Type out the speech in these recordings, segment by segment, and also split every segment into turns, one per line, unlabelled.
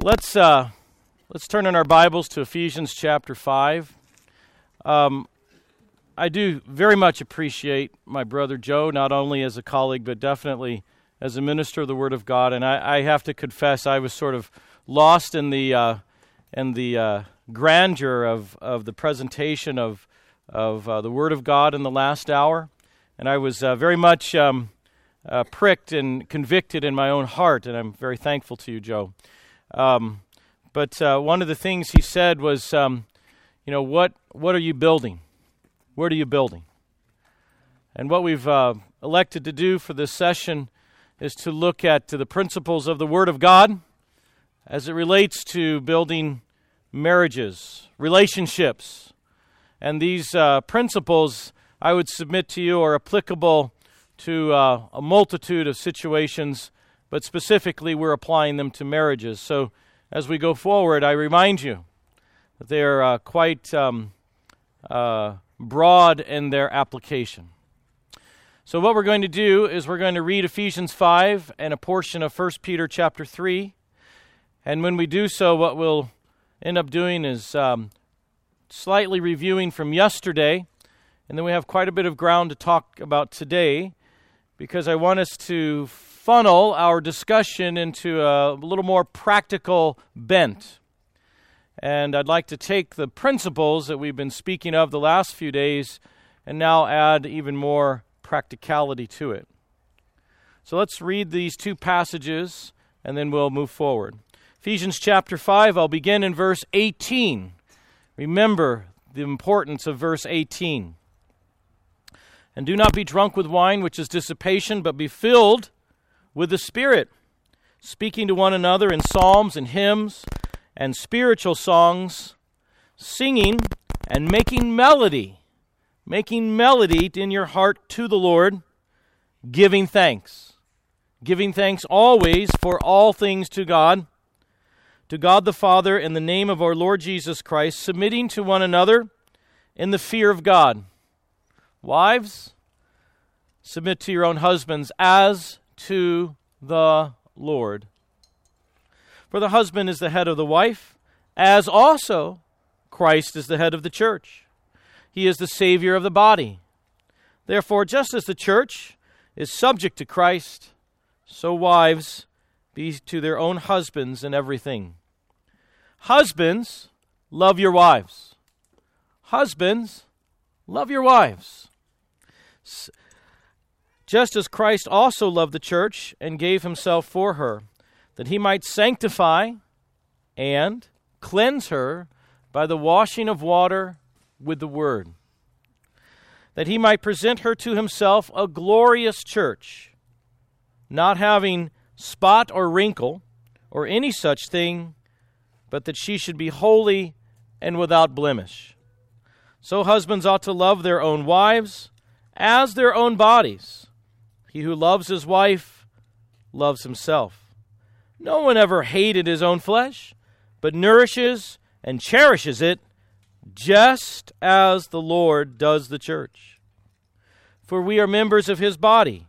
Let's uh, let's turn in our Bibles to Ephesians chapter five. Um, I do very much appreciate my brother Joe, not only as a colleague but definitely as a minister of the Word of God. And I, I have to confess, I was sort of lost in the uh, in the uh, grandeur of, of the presentation of of uh, the Word of God in the last hour, and I was uh, very much um, uh, pricked and convicted in my own heart. And I'm very thankful to you, Joe. Um, but uh, one of the things he said was, um, you know, what, what are you building? What are you building? And what we've uh, elected to do for this session is to look at the principles of the Word of God as it relates to building marriages, relationships. And these uh, principles, I would submit to you, are applicable to uh, a multitude of situations but specifically we're applying them to marriages. So as we go forward, I remind you that they are uh, quite um, uh, broad in their application. So what we're going to do is we're going to read Ephesians 5 and a portion of 1 Peter chapter 3. And when we do so, what we'll end up doing is um, slightly reviewing from yesterday. And then we have quite a bit of ground to talk about today because I want us to funnel our discussion into a little more practical bent. And I'd like to take the principles that we've been speaking of the last few days and now add even more practicality to it. So let's read these two passages and then we'll move forward. Ephesians chapter 5, I'll begin in verse 18. Remember the importance of verse 18. And do not be drunk with wine, which is dissipation, but be filled with the Spirit, speaking to one another in psalms and hymns and spiritual songs, singing and making melody, making melody in your heart to the Lord, giving thanks. Giving thanks always for all things to God, to God the Father, in the name of our Lord Jesus Christ, submitting to one another in the fear of God. Wives, submit to your own husbands as to the Lord. For the husband is the head of the wife, as also Christ is the head of the church. He is the Savior of the body. Therefore, just as the church is subject to Christ, so wives be to their own husbands in everything. Husbands, love your wives. Husbands, love your wives just as Christ also loved the church and gave himself for her, that he might sanctify and cleanse her by the washing of water with the word, that he might present her to himself a glorious church, not having spot or wrinkle or any such thing, but that she should be holy and without blemish. So husbands ought to love their own wives as their own bodies. He who loves his wife loves himself. No one ever hated his own flesh, but nourishes and cherishes it, just as the Lord does the church. For we are members of his body,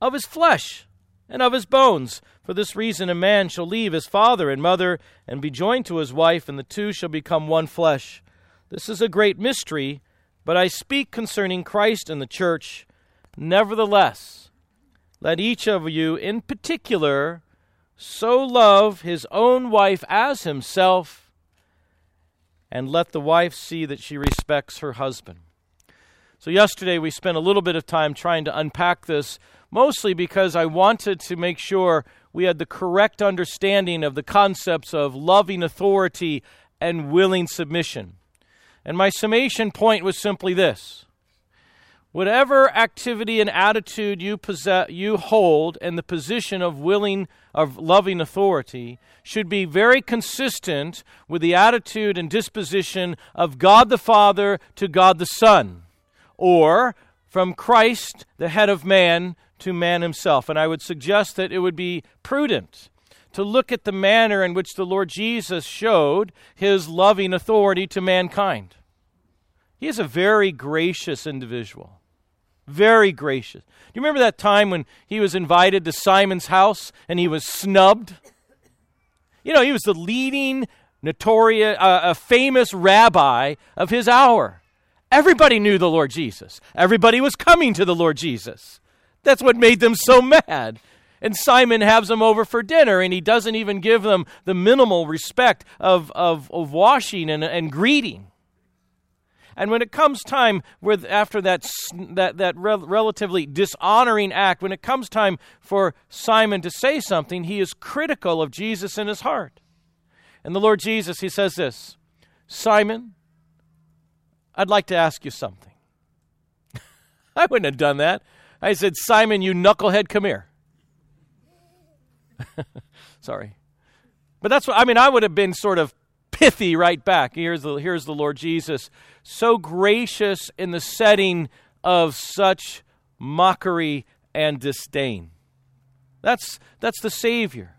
of his flesh, and of his bones. For this reason, a man shall leave his father and mother and be joined to his wife, and the two shall become one flesh. This is a great mystery, but I speak concerning Christ and the church. Nevertheless, let each of you in particular so love his own wife as himself, and let the wife see that she respects her husband. So, yesterday we spent a little bit of time trying to unpack this, mostly because I wanted to make sure we had the correct understanding of the concepts of loving authority and willing submission. And my summation point was simply this Whatever activity and attitude you possess, you hold in the position of willing of loving authority should be very consistent with the attitude and disposition of God the Father to God the Son, or from Christ, the head of man, to man himself. And I would suggest that it would be prudent to look at the manner in which the Lord Jesus showed his loving authority to mankind. He is a very gracious individual. Very gracious. Do you remember that time when he was invited to Simon's house and he was snubbed? You know, he was the leading, notorious, uh, a famous rabbi of his hour. Everybody knew the Lord Jesus. Everybody was coming to the Lord Jesus. That's what made them so mad. And Simon has them over for dinner, and he doesn't even give them the minimal respect of, of, of washing and, and greeting. And when it comes time with after that that that relatively dishonoring act, when it comes time for Simon to say something, he is critical of Jesus in his heart. And the Lord Jesus, he says this, Simon, I'd like to ask you something. I wouldn't have done that. I said, Simon, you knucklehead, come here. Sorry. But that's what I mean. I would have been sort of pithy right back. Here's the, here's the Lord Jesus, so gracious in the setting of such mockery and disdain. That's, that's the Savior.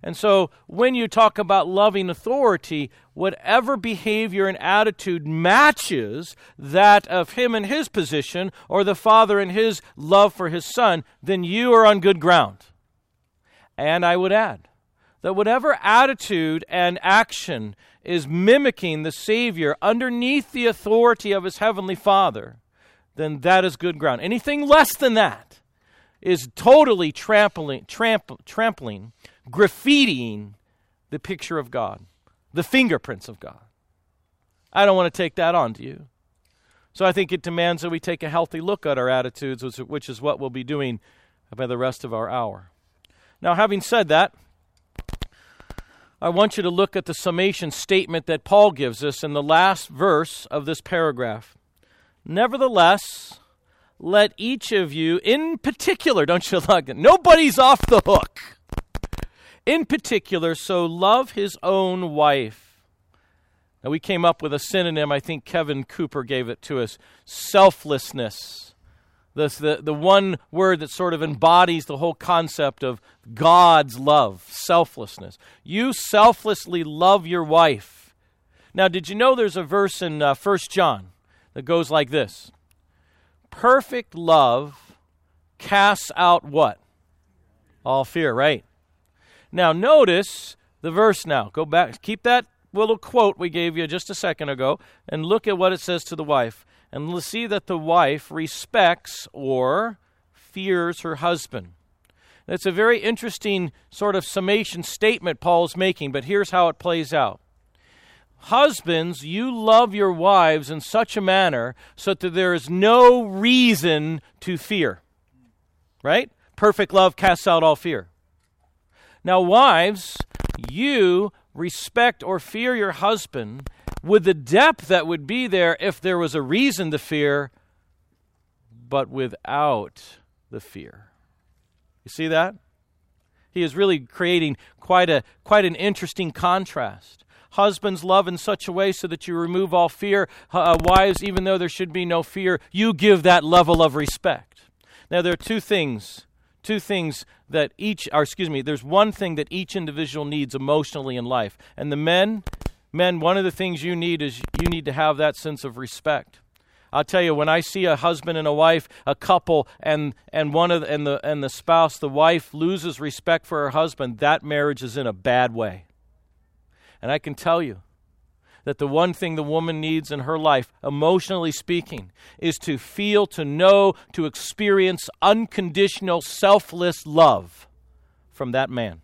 And so when you talk about loving authority, whatever behavior and attitude matches that of him in his position or the father in his love for his son, then you are on good ground. And I would add that whatever attitude and action is mimicking the Savior underneath the authority of his heavenly Father, then that is good ground. Anything less than that is totally trampling, tramp, trampling, graffitiing the picture of God, the fingerprints of God. I don't want to take that on to you. So I think it demands that we take a healthy look at our attitudes, which is what we'll be doing by the rest of our hour. Now, having said that, I want you to look at the summation statement that Paul gives us in the last verse of this paragraph. Nevertheless, let each of you, in particular, don't you like it? Nobody's off the hook. In particular, so love his own wife. Now, we came up with a synonym, I think Kevin Cooper gave it to us selflessness the, the the one word that sort of embodies the whole concept of God's love, selflessness. You selflessly love your wife. Now, did you know there's a verse in uh, 1 John that goes like this Perfect love casts out what? All fear, right? Now, notice the verse now. Go back, keep that little quote we gave you just a second ago, and look at what it says to the wife and we'll see that the wife respects or fears her husband. That's a very interesting sort of summation statement Paul's making, but here's how it plays out. Husbands, you love your wives in such a manner so that there is no reason to fear. Right? Perfect love casts out all fear. Now, wives, you respect or fear your husband with the depth that would be there if there was a reason to fear, but without the fear. You see that? He is really creating quite a quite an interesting contrast. Husbands love in such a way so that you remove all fear. Uh, wives, even though there should be no fear, you give that level of respect. Now there are two things two things that each or excuse me there's one thing that each individual needs emotionally in life and the men Men, one of the things you need is you need to have that sense of respect. I'll tell you, when I see a husband and a wife, a couple, and, and one of the, and the and the spouse, the wife loses respect for her husband, that marriage is in a bad way. And I can tell you that the one thing the woman needs in her life, emotionally speaking, is to feel, to know, to experience unconditional, selfless love from that man.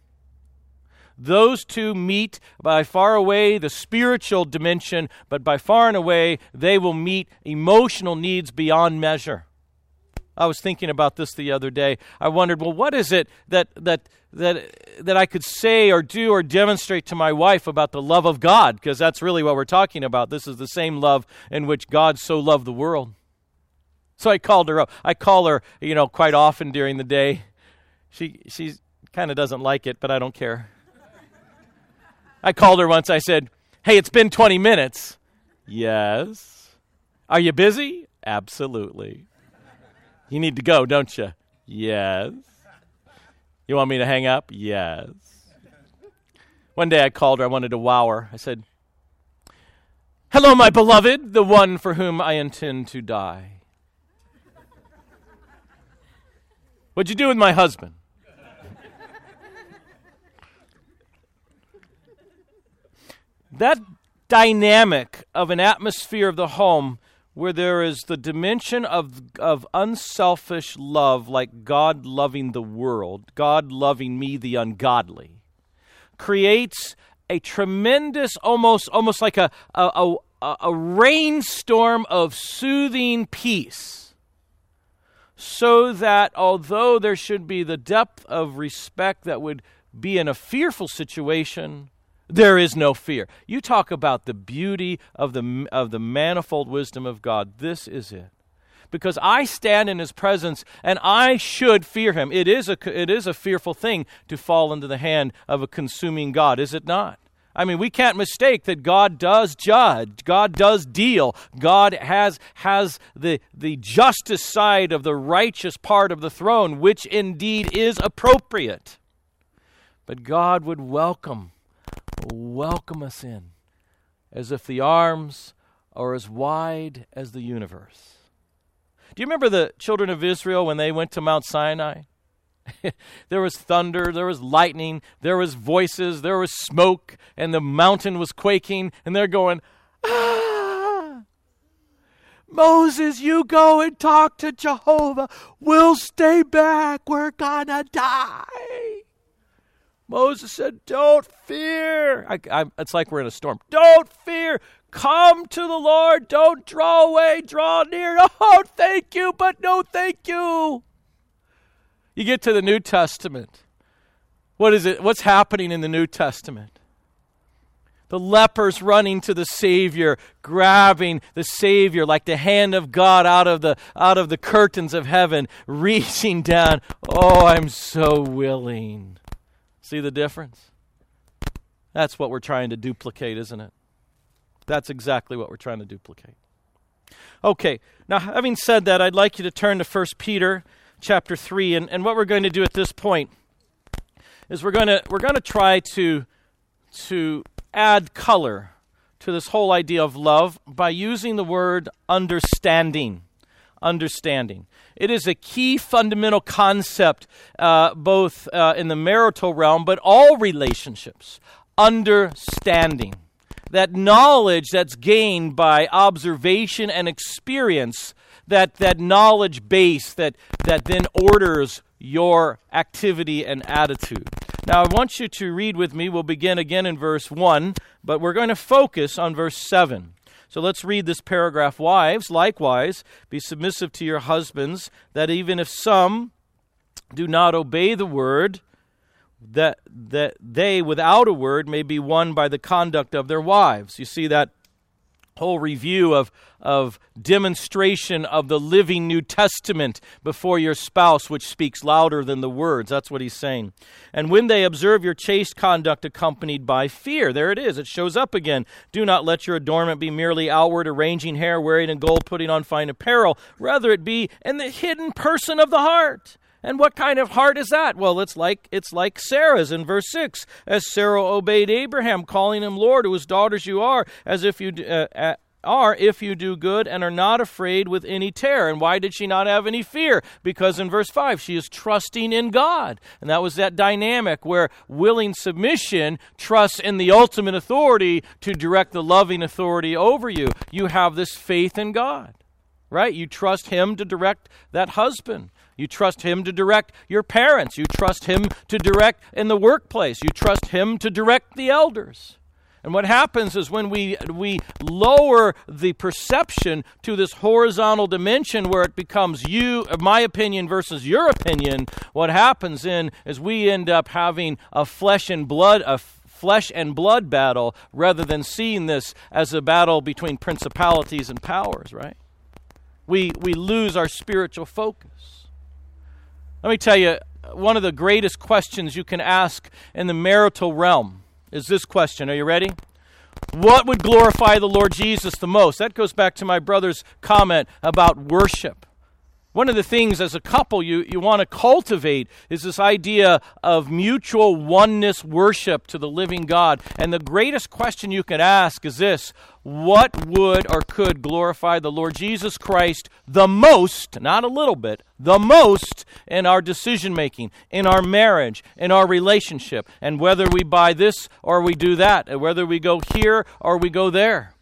Those two meet by far away the spiritual dimension, but by far and away they will meet emotional needs beyond measure. I was thinking about this the other day. I wondered, well, what is it that that that that I could say or do or demonstrate to my wife about the love of God? Because that's really what we're talking about. This is the same love in which God so loved the world. So I called her up. I call her, you know, quite often during the day. She she kind of doesn't like it, but I don't care. I called her once. I said, Hey, it's been 20 minutes. Yes. Are you busy? Absolutely. You need to go, don't you? Yes. You want me to hang up? Yes. One day I called her. I wanted to wow her. I said, Hello, my beloved, the one for whom I intend to die. What'd you do with my husband? That dynamic of an atmosphere of the home where there is the dimension of, of unselfish love, like God loving the world, God loving me, the ungodly, creates a tremendous, almost, almost like a, a, a, a rainstorm of soothing peace. So that although there should be the depth of respect that would be in a fearful situation, there is no fear. You talk about the beauty of the, of the manifold wisdom of God. This is it. Because I stand in his presence and I should fear him. It is, a, it is a fearful thing to fall into the hand of a consuming God, is it not? I mean, we can't mistake that God does judge. God does deal. God has, has the, the justice side of the righteous part of the throne, which indeed is appropriate. But God would welcome welcome us in as if the arms are as wide as the universe. Do you remember the children of Israel when they went to Mount Sinai? there was thunder, there was lightning, there was voices, there was smoke, and the mountain was quaking, and they're going, ah! Moses, you go and talk to Jehovah. We'll stay back. We're gonna die. Moses said, Don't fear. I, I, it's like we're in a storm. Don't fear. Come to the Lord. Don't draw away, draw near. Oh, thank you, but no thank you. You get to the New Testament. What is it? What's happening in the New Testament? The lepers running to the Savior, grabbing the Savior like the hand of God out of the out of the curtains of heaven, reaching down. Oh, I'm so willing. See the difference? That's what we're trying to duplicate, isn't it? That's exactly what we're trying to duplicate. Okay, now having said that, I'd like you to turn to 1 Peter chapter 3, and, and what we're going to do at this point is we're going to we're going to try to to add color to this whole idea of love by using the word understanding understanding. It is a key fundamental concept, uh, both uh, in the marital realm, but all relationships. Understanding. That knowledge that's gained by observation and experience, that, that knowledge base that, that then orders your activity and attitude. Now, I want you to read with me. We'll begin again in verse 1, but we're going to focus on verse 7. So let's read this paragraph. Wives, likewise, be submissive to your husbands, that even if some do not obey the word, that, that they without a word may be won by the conduct of their wives. You see that whole review of, of demonstration of the living New Testament before your spouse, which speaks louder than the words. That's what he's saying. And when they observe your chaste conduct accompanied by fear, there it is, it shows up again. Do not let your adornment be merely outward, arranging hair, wearing in gold, putting on fine apparel. Rather, it be in the hidden person of the heart and what kind of heart is that? Well, it's like it's like Sarah's in verse 6. As Sarah obeyed Abraham, calling him Lord, whose daughters you are, as if you uh, are if you do good and are not afraid with any terror. And why did she not have any fear? Because in verse 5, she is trusting in God. And that was that dynamic where willing submission trusts in the ultimate authority to direct the loving authority over you. You have this faith in God, right? You trust Him to direct that husband. You trust Him to direct your parents. You trust Him to direct in the workplace. You trust Him to direct the elders. And what happens is when we, we lower the perception to this horizontal dimension where it becomes you, my opinion versus your opinion, what happens then is we end up having a flesh and blood, a flesh and blood battle rather than seeing this as a battle between principalities and powers, right? We, we lose our spiritual focus. Let me tell you, one of the greatest questions you can ask in the marital realm is this question. Are you ready? What would glorify the Lord Jesus the most? That goes back to my brother's comment about worship. One of the things as a couple you, you want to cultivate is this idea of mutual oneness worship to the living God. And the greatest question you can ask is this What would or could glorify the Lord Jesus Christ the most, not a little bit, the most in our decision making, in our marriage, in our relationship, and whether we buy this or we do that, and whether we go here or we go there?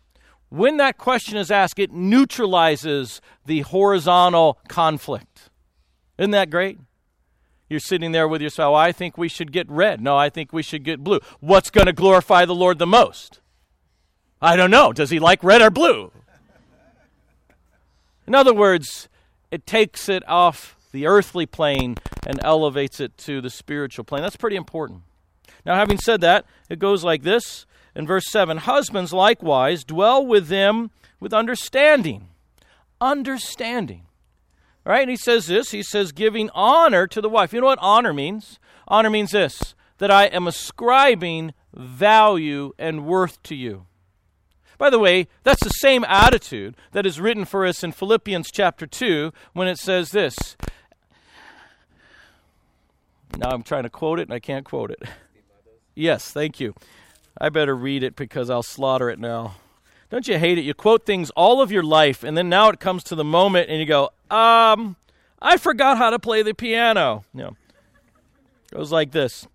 When that question is asked, it neutralizes the horizontal conflict. Isn't that great? You're sitting there with yourself, oh, I think we should get red. No, I think we should get blue. What's going to glorify the Lord the most? I don't know. Does he like red or blue? In other words, it takes it off the earthly plane and elevates it to the spiritual plane. That's pretty important. Now, having said that, it goes like this in verse 7 Husbands likewise dwell with them with understanding. Understanding. Right? And he says this he says, giving honor to the wife. You know what honor means? Honor means this that I am ascribing value and worth to you. By the way, that's the same attitude that is written for us in Philippians chapter 2 when it says this. Now I'm trying to quote it and I can't quote it. Yes, thank you. I better read it because I'll slaughter it now. Don't you hate it? You quote things all of your life, and then now it comes to the moment, and you go, um, I forgot how to play the piano. You know, goes like this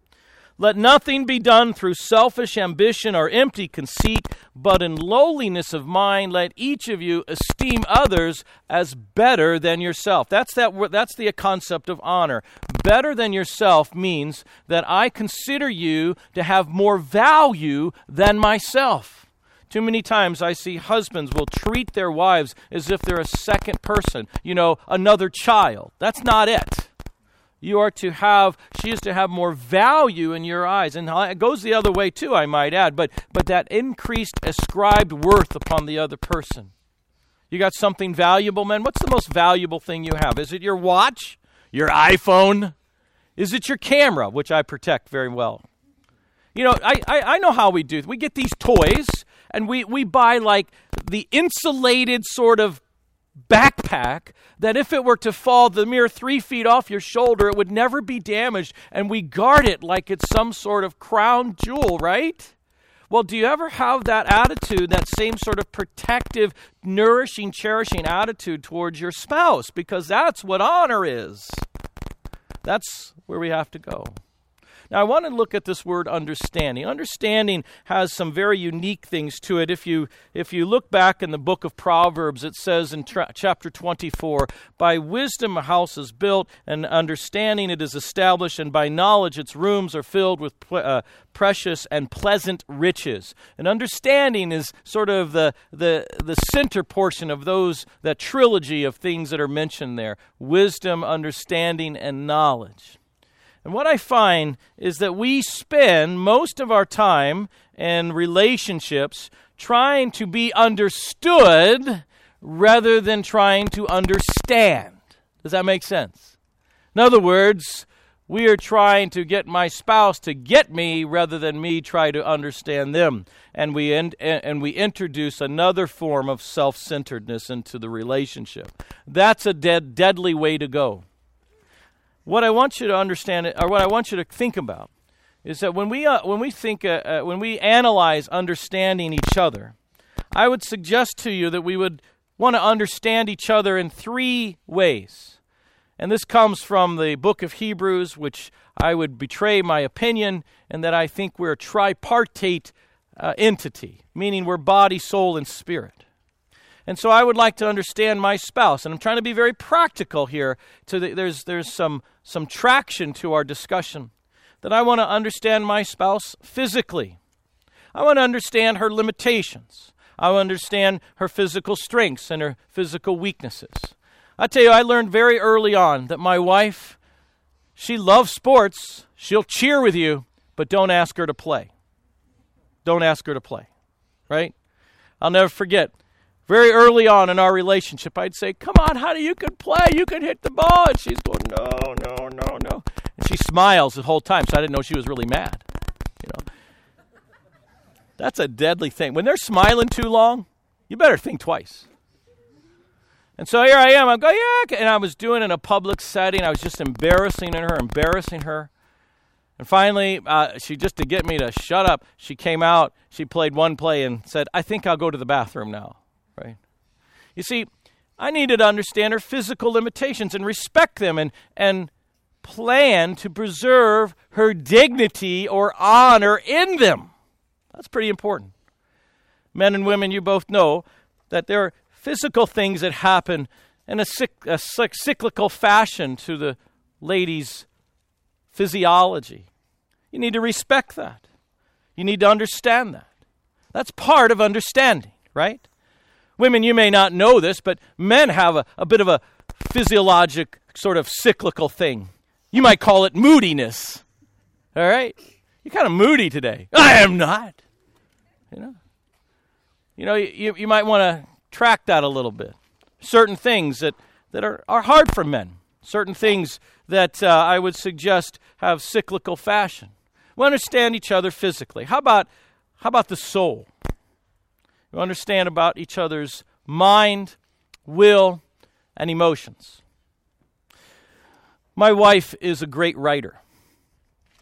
let nothing be done through selfish ambition or empty conceit, but in lowliness of mind let each of you esteem others as better than yourself. That's that that's the concept of honor. Better than yourself means that I consider you to have more value than myself. Too many times I see husbands will treat their wives as if they're a second person, you know, another child. That's not it. You are to have, she is to have more value in your eyes. And it goes the other way too, I might add, but, but that increased ascribed worth upon the other person. You got something valuable, man? What's the most valuable thing you have? Is it your watch? Your iPhone? Is it your camera, which I protect very well? You know, I, I, I know how we do. We get these toys and we, we buy like the insulated sort of backpack that if it were to fall the mere three feet off your shoulder, it would never be damaged, and we guard it like it's some sort of crown jewel, right? Well, do you ever have that attitude, that same sort of protective, nourishing, cherishing attitude towards your spouse? Because that's what honor is. That's where we have to go. Now, I want to look at this word understanding. Understanding has some very unique things to it. If you, if you look back in the book of Proverbs, it says in tra- chapter 24 By wisdom a house is built, and understanding it is established, and by knowledge its rooms are filled with uh, precious and pleasant riches. And understanding is sort of the, the, the center portion of those, that trilogy of things that are mentioned there wisdom, understanding, and knowledge. And what I find is that we spend most of our time in relationships trying to be understood rather than trying to understand. Does that make sense? In other words, we are trying to get my spouse to get me rather than me try to understand them. And we, in, and we introduce another form of self centeredness into the relationship. That's a dead, deadly way to go what I want you to understand, or what I want you to think about, is that when we uh, when we think uh, uh, when we analyze understanding each other, I would suggest to you that we would want to understand each other in three ways. And this comes from the book of Hebrews, which I would betray my opinion, and that I think we're a tripartite uh, entity, meaning we're body, soul, and spirit. And so I would like to understand my spouse. And I'm trying to be very practical here. So there's, there's some, some traction to our discussion. That I want to understand my spouse physically. I want to understand her limitations. I want to understand her physical strengths and her physical weaknesses. I tell you, I learned very early on that my wife, she loves sports. She'll cheer with you, but don't ask her to play. Don't ask her to play, right? I'll never forget very early on in our relationship, I'd say, Come on, honey, you can play. You can hit the ball. And she's going, No, no, no, no. And she smiles the whole time, so I didn't know she was really mad. You know, That's a deadly thing. When they're smiling too long, you better think twice. And so here I am. I'm going, yeah. And I was doing in a public setting. I was just embarrassing her, embarrassing her. And finally, uh, she just to get me to shut up, she came out. She played one play and said, "I think I'll go to the bathroom now." You see, I needed to understand her physical limitations and respect them, and and plan to preserve her dignity or honor in them. That's pretty important. Men and women, you both know that there are physical things that happen in a, a cyclical fashion to the lady's physiology. You need to respect that. You need to understand that. That's part of understanding, right? Women, you may not know this, but men have a, a bit of a physiologic sort of cyclical thing. You might call it moodiness. All right? You're kind of moody today. I am not. You know? You know, you, you might want to track that a little bit. Certain things that, that are, are hard for men. Certain things that uh, I would suggest have cyclical fashion. We understand each other physically. How about, how about the soul? Understand about each other's mind, will, and emotions. My wife is a great writer.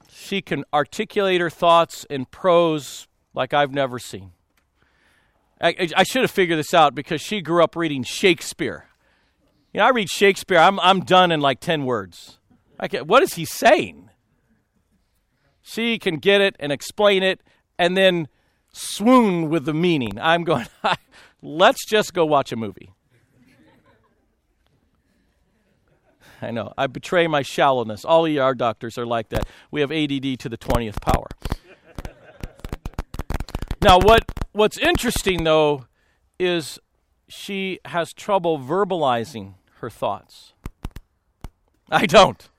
She can articulate her thoughts in prose like I've never seen. I, I, should have figured this out because she grew up reading Shakespeare. You know, I read Shakespeare, I'm, I'm done in like 10 words. I can, what is he saying? She can get it and explain it and then swoon with the meaning. I'm going, let's just go watch a movie. I know. I betray my shallowness. All ER doctors are like that. We have ADD to the 20th power. now, what, what's interesting, though, is she has trouble verbalizing her thoughts. I don't.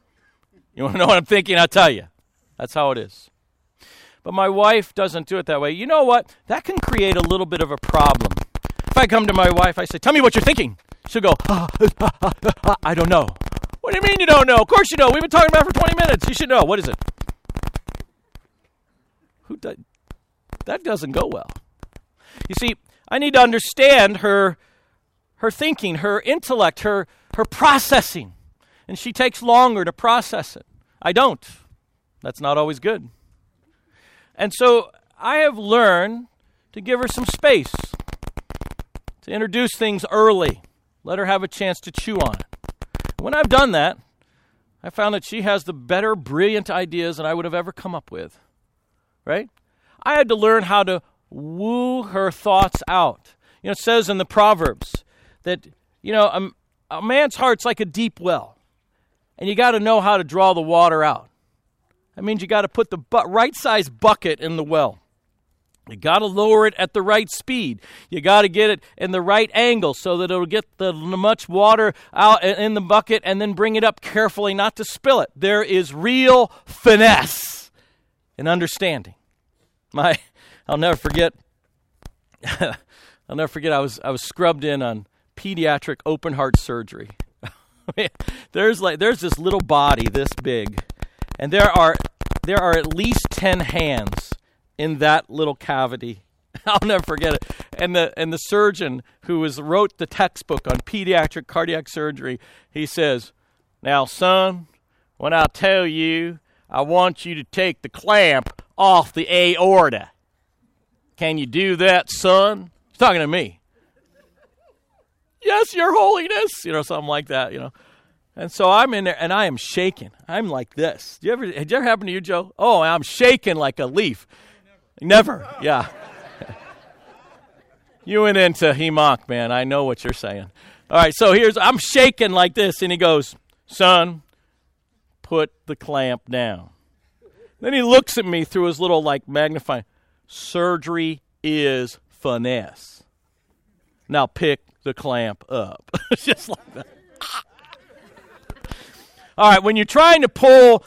You want to know what I'm thinking? I'll tell you. That's how it is. But my wife doesn't do it that way. You know what? That can create a little bit of a problem. If I come to my wife, I say, Tell me what you're thinking. She'll go, ah, ah, ah, I don't know. What do you mean you don't know? Of course you know. We've been talking about it for 20 minutes. You should know. What is it? Who does? That doesn't go well. You see, I need to understand her her thinking, her intellect, her her processing. And she takes longer to process it. I don't. That's not always good. And so I have learned to give her some space, to introduce things early, let her have a chance to chew on it. When I've done that, I found that she has the better, brilliant ideas than I would have ever come up with. Right? I had to learn how to woo her thoughts out. You know, it says in the Proverbs that, you know, a, a man's heart's like a deep well, and you got to know how to draw the water out. That means you got to put the bu- right size bucket in the well. You got to lower it at the right speed. You got to get it in the right angle so that it'll get the much water out in the bucket and then bring it up carefully not to spill it. There is real finesse and understanding. My I'll never forget I'll never forget I was I was scrubbed in on pediatric open heart surgery. there's like there's this little body this big and there are there are at least 10 hands in that little cavity. I'll never forget it. And the and the surgeon who was wrote the textbook on pediatric cardiac surgery, he says, "Now, son, when I tell you, I want you to take the clamp off the aorta. Can you do that, son?" He's talking to me. yes, your holiness, you know, something like that, you know. And so I'm in there and I am shaking. I'm like this. Do you ever, did you ever happen to you, Joe? Oh, I'm shaking like a leaf. Never. Yeah. you went into Hemok, man. I know what you're saying. All right, so here's I'm shaking like this, and he goes, Son, put the clamp down. Then he looks at me through his little like magnifying. Surgery is finesse. Now pick the clamp up. Just like that. All right, when you're trying to pull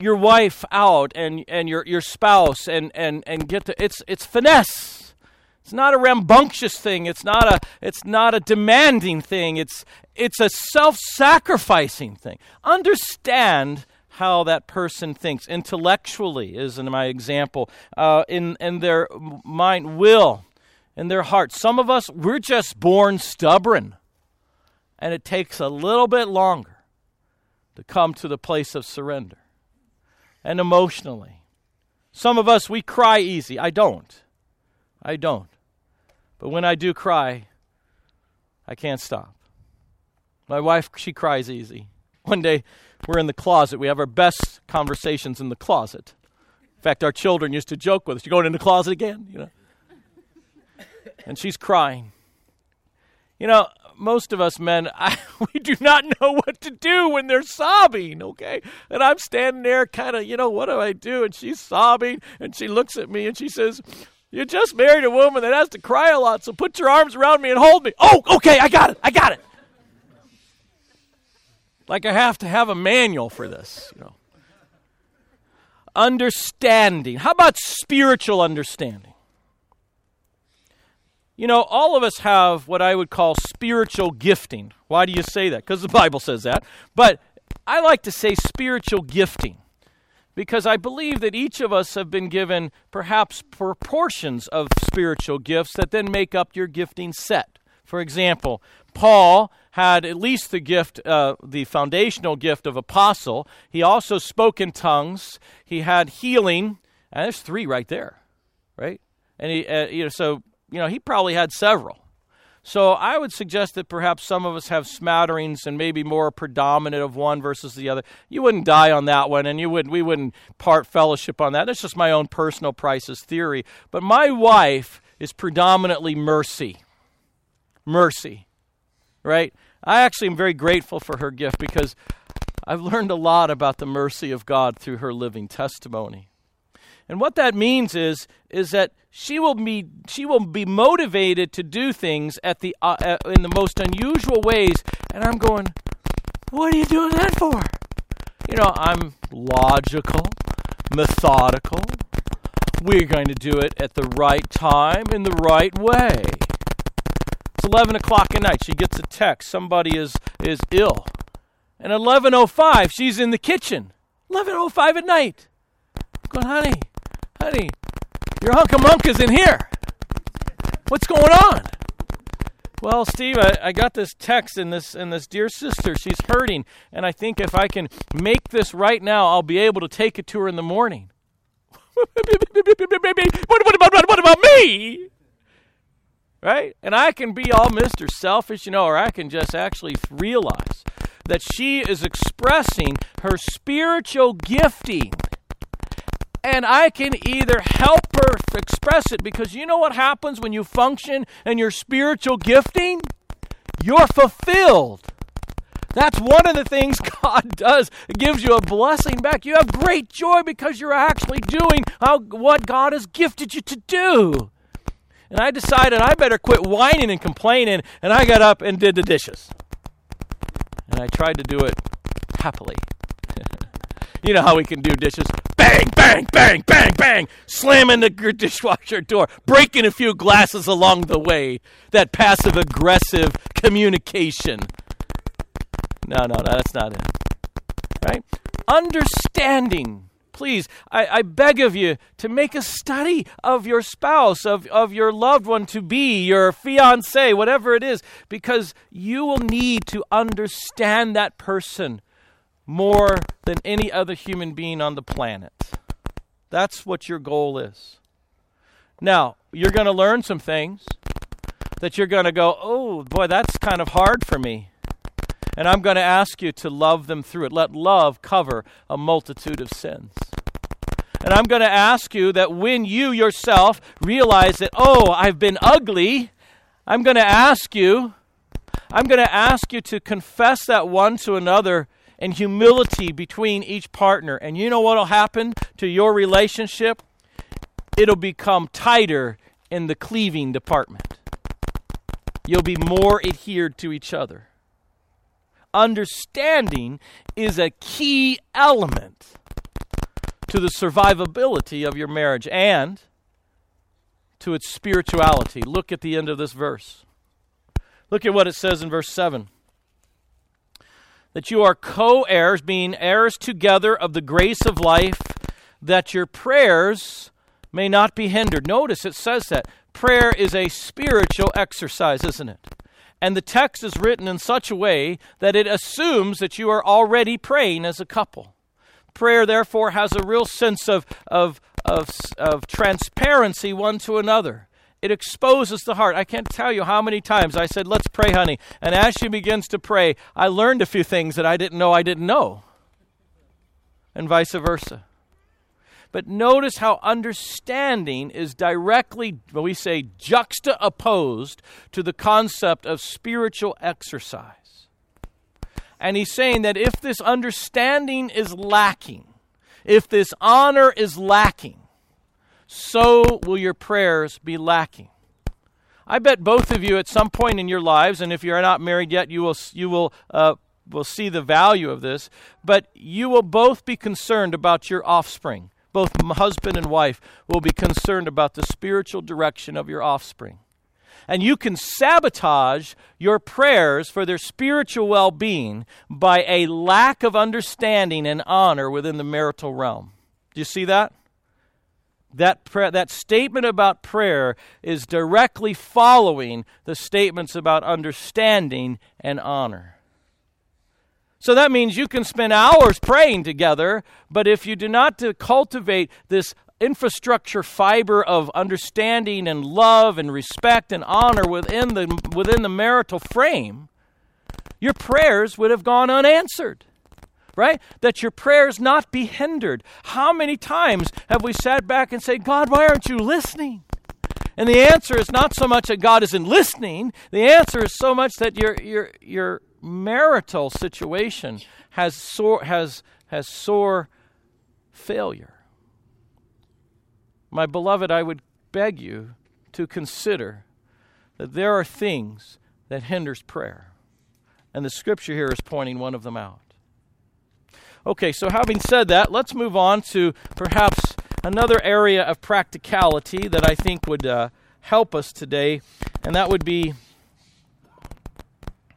your wife out and, and your, your spouse and, and, and get to it's it's finesse. It's not a rambunctious thing. It's not a it's not a demanding thing. It's it's a self-sacrificing thing. Understand how that person thinks intellectually is in my example uh, in in their mind will in their heart Some of us, we're just born stubborn, and it takes a little bit longer to come to the place of surrender. And emotionally, some of us, we cry easy. I don't. I don't. But when I do cry, I can't stop. My wife, she cries easy. One day, we're in the closet. We have our best conversations in the closet. In fact, our children used to joke with us, You going in the closet again? You know? And she's crying. You know, most of us men, I, we do not know what to do when they're sobbing, okay? And I'm standing there kind of, you know, what do I do? And she's sobbing, and she looks at me and she says, You just married a woman that has to cry a lot, so put your arms around me and hold me. Oh, okay, I got it, I got it. Like I have to have a manual for this, you know. Understanding. How about spiritual understanding? You know, all of us have what I would call spiritual gifting. Why do you say that? Because the Bible says that. But I like to say spiritual gifting because I believe that each of us have been given perhaps proportions of spiritual gifts that then make up your gifting set. For example, Paul had at least the gift, uh, the foundational gift of apostle. He also spoke in tongues. He had healing, and there's three right there, right? And he, uh, you know, so you know, he probably had several. So I would suggest that perhaps some of us have smatterings and maybe more predominant of one versus the other. You wouldn't die on that one, and you wouldn't. we wouldn't part fellowship on that. That's just my own personal prices theory. But my wife is predominantly mercy. Mercy right? I actually am very grateful for her gift because I've learned a lot about the mercy of God through her living testimony. And what that means is is that she will be she will be motivated to do things at the uh, uh, in the most unusual ways and I'm going what are you doing that for? You know, I'm logical, methodical. We're going to do it at the right time in the right way. It's 11 o'clock at night. She gets a text. Somebody is, is ill. And 11.05, she's in the kitchen. 11.05 at night. I'm going, honey, honey, your hunk of monk is in here. What's going on? Well, Steve, I, I got this text and this and this dear sister, she's hurting, and I think if I can make this right now, I'll be able to take it to her in the morning. what, what, about, what about me? right? And I can be all Mr. Selfish, you know, or I can just actually realize that she is expressing her spiritual gifting. And I can either help her express it because you know what happens when you function in your spiritual gifting? You're fulfilled. That's one of the things God does. It gives you a blessing back. You have great joy because you're actually doing how, what God has gifted you to do. And I decided I better quit whining and complaining, and I got up and did the dishes. And I tried to do it happily. You know how we can do dishes? Bang, bang, bang, bang, bang, slamming the dishwasher door, breaking a few glasses along the way. That passive aggressive communication. No, no, no, that's not it. Right? Understanding please, I, I beg of you to make a study of your spouse, of, of your loved one to be, your fiance, whatever it is, because you will need to understand that person more than any other human being on the planet. That's what your goal is. Now, you're going to learn some things that you're going to go, oh, boy, that's kind of hard for me. And I'm going to ask you to love them through it. Let love cover a multitude of sins. And I'm going to ask you that when you yourself realize that, oh, I've been ugly, I'm going to ask you, I'm going to ask you to confess that one to another in humility between each partner. And you know what will happen to your relationship? It'll become tighter in the cleaving department. You'll be more adhered to each other understanding is a key element to the survivability of your marriage and to its spirituality. Look at the end of this verse. Look at what it says in verse 7 that you are co heirs, being heirs together of the grace of life, that your prayers may not be hindered. Notice it says that prayer is a spiritual exercise, isn't it? And the text is written in such a way that it assumes that you are already praying as a couple. Prayer, therefore, has a real sense of, of, of, of transparency one to another. It exposes the heart. I can't tell you how many times I said, Let's pray, honey. And as she begins to pray, I learned a few things that I didn't know I didn't know, and vice versa. But notice how understanding is directly, we say, juxtaposed to the concept of spiritual exercise. And he's saying that if this understanding is lacking, if this honor is lacking, so will your prayers be lacking. I bet both of you at some point in your lives, and if you're not married yet, you will, you will, uh, will see the value of this, but you will both be concerned about your offspring both husband and wife will be concerned about the spiritual direction of your offspring. And you can sabotage your prayers for their spiritual well being by a lack of understanding and honor within the marital realm. Do you see that? That, that statement about prayer is directly following the statements about understanding and honor. So that means you can spend hours praying together, but if you do not cultivate this infrastructure fiber of understanding and love and respect and honor within the, within the marital frame, your prayers would have gone unanswered. Right? That your prayers not be hindered. How many times have we sat back and said, God, why aren't you listening? And the answer is not so much that God isn't listening. The answer is so much that you're, you're, you're marital situation has sore, has, has sore failure. My beloved, I would beg you to consider that there are things that hinders prayer. And the scripture here is pointing one of them out. Okay, so having said that, let's move on to perhaps another area of practicality that I think would uh, help us today, and that would be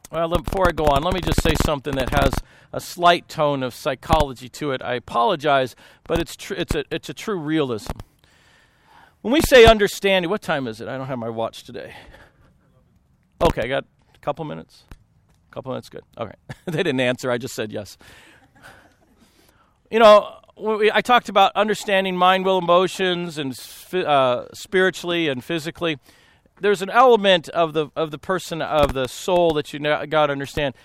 well, before I go on, let me just say something that has a slight tone of psychology to it. I apologize, but it's tr- it's a it's a true realism. When we say understanding, what time is it? I don't have my watch today. Okay, I got a couple minutes. A couple minutes, good. Okay, they didn't answer. I just said yes. You know, I talked about understanding mind, will, emotions, and uh, spiritually and physically there's an element of the of the person of the soul that you got to understand,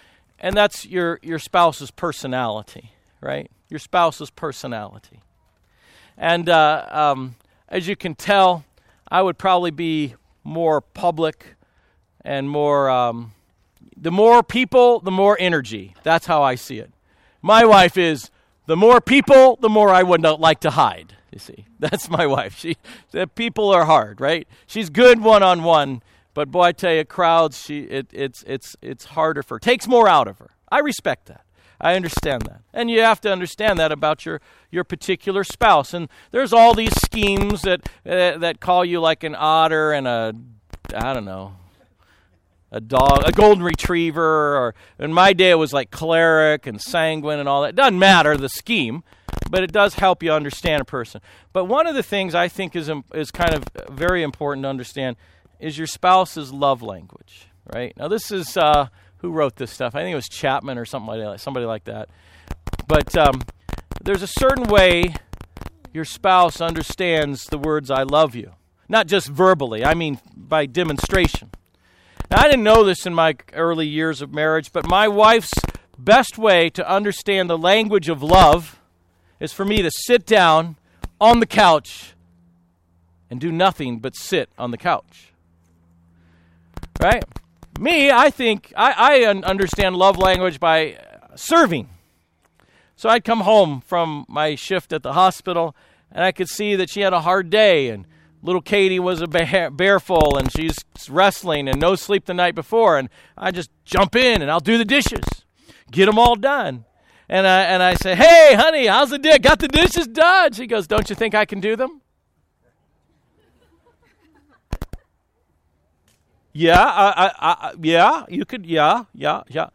and that's your your spouse's personality, right? Your spouse's personality, and uh, um, as you can tell, I would probably be more public and more. Um, the more people, the more energy. That's how I see it. My wife is the more people, the more I would not like to hide. You see, that's my wife. She, the people are hard, right? She's good one on one, but boy, I tell you, crowds, she, it, it's, it's, it's harder for. Her. Takes more out of her. I respect that. I understand that, and you have to understand that about your your particular spouse. And there's all these schemes that uh, that call you like an otter and a, I don't know, a dog, a golden retriever, or in my day it was like choleric and sanguine and all that. It doesn't matter the scheme but it does help you understand a person. But one of the things I think is is kind of very important to understand is your spouse's love language. Right now, this is uh, who wrote this stuff. I think it was Chapman or something like somebody like that. But um, there's a certain way your spouse understands the words "I love you," not just verbally. I mean by demonstration. Now, I didn't know this in my early years of marriage, but my wife's best way to understand the language of love is for me to sit down on the couch and do nothing but sit on the couch. Right? Me, I think, I, I understand love language by serving. So I'd come home from my shift at the hospital and I could see that she had a hard day and little Katie was a bear, bearful and she's wrestling and no sleep the night before and I just jump in and I'll do the dishes. Get them all done. And I, and I say, Hey, honey, how's the dish? Got the dishes done. She goes, Don't you think I can do them? yeah, I, I, I, yeah, you could, yeah, yeah, yeah.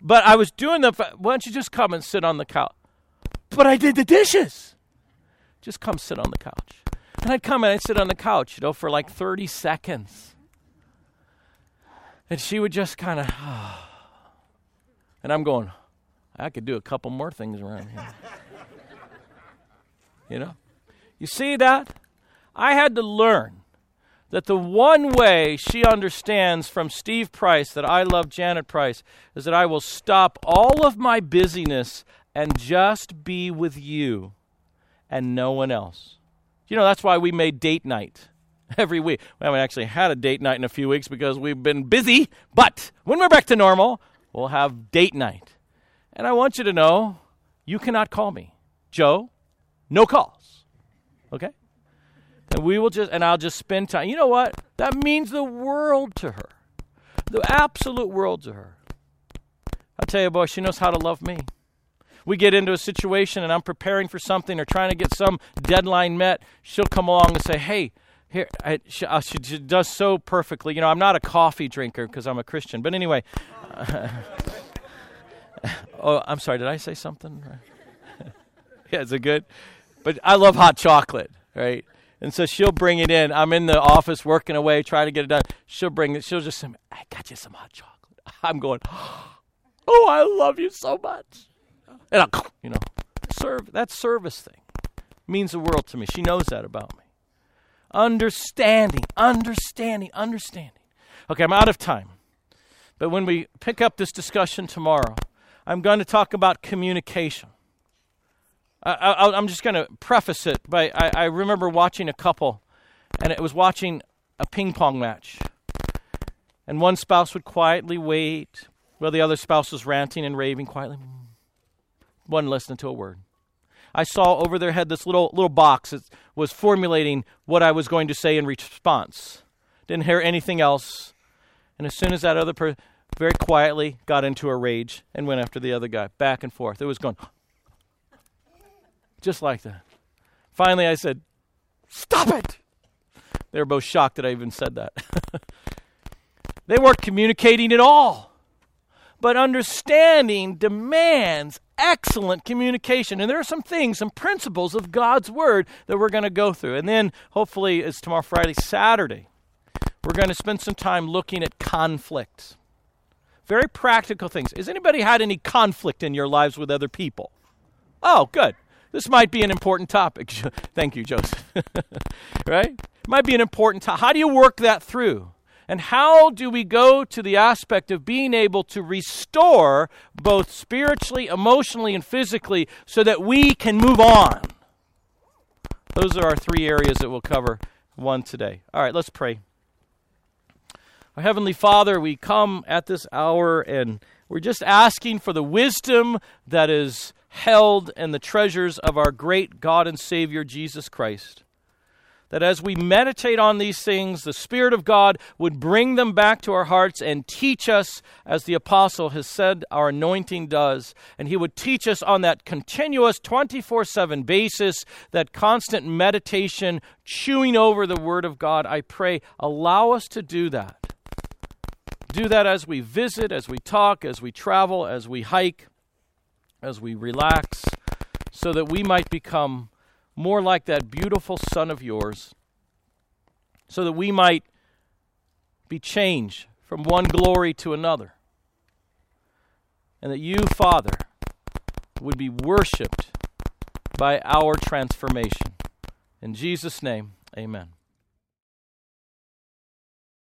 But I was doing the, why don't you just come and sit on the couch? But I did the dishes. Just come sit on the couch. And I'd come and I'd sit on the couch, you know, for like 30 seconds. And she would just kind of, and I'm going, I could do a couple more things around here. you know? You see that? I had to learn that the one way she understands from Steve Price that I love Janet Price is that I will stop all of my busyness and just be with you and no one else. You know, that's why we made date night every week. We haven't actually had a date night in a few weeks because we've been busy, but when we're back to normal, we'll have date night. And I want you to know you cannot call me. Joe, no calls. Okay? And we will just, and I'll just spend time. You know what? That means the world to her. The absolute world to her. I'll tell you, boy, she knows how to love me. We get into a situation and I'm preparing for something or trying to get some deadline met. She'll come along and say, hey, here, I, she, uh, she, she, does so perfectly. You know, I'm not a coffee drinker because I'm a Christian. But anyway, oh, I'm sorry. Did I say something? yeah, is it good? But I love hot chocolate, right? And so she'll bring it in. I'm in the office working away, trying to get it done. She'll bring it. She'll just say, I got you some hot chocolate. I'm going, oh, I love you so much. And I'll, you know, serve. That service thing means the world to me. She knows that about me. Understanding, understanding, understanding. Okay, I'm out of time. But when we pick up this discussion tomorrow, I'm going to talk about communication. I, am just going to preface it by I, I remember watching a couple, and it was watching a ping pong match. And one spouse would quietly wait while the other spouse was ranting and raving quietly. Wasn't listening to a word. I saw over their head this little little box that was formulating what I was going to say in response. Didn't hear anything else. And as soon as that other person very quietly got into a rage and went after the other guy, back and forth. It was going just like that. Finally, I said, Stop it! They were both shocked that I even said that. they weren't communicating at all. But understanding demands excellent communication. And there are some things, some principles of God's Word that we're going to go through. And then, hopefully, it's tomorrow, Friday, Saturday, we're going to spend some time looking at conflict. Very practical things. Has anybody had any conflict in your lives with other people? Oh, good. This might be an important topic. Thank you, Joseph. right? Might be an important topic. How do you work that through? And how do we go to the aspect of being able to restore both spiritually, emotionally, and physically so that we can move on? Those are our three areas that we'll cover one today. All right, let's pray. Our Heavenly Father, we come at this hour and we're just asking for the wisdom that is held in the treasures of our great God and Savior Jesus Christ. That as we meditate on these things, the Spirit of God would bring them back to our hearts and teach us, as the apostle has said our anointing does. And he would teach us on that continuous 24 7 basis, that constant meditation, chewing over the Word of God. I pray, allow us to do that. Do that as we visit, as we talk, as we travel, as we hike as we relax, so that we might become more like that beautiful Son of yours, so that we might be changed from one glory to another, and that you, Father, would be worshiped by our transformation. In Jesus' name, amen.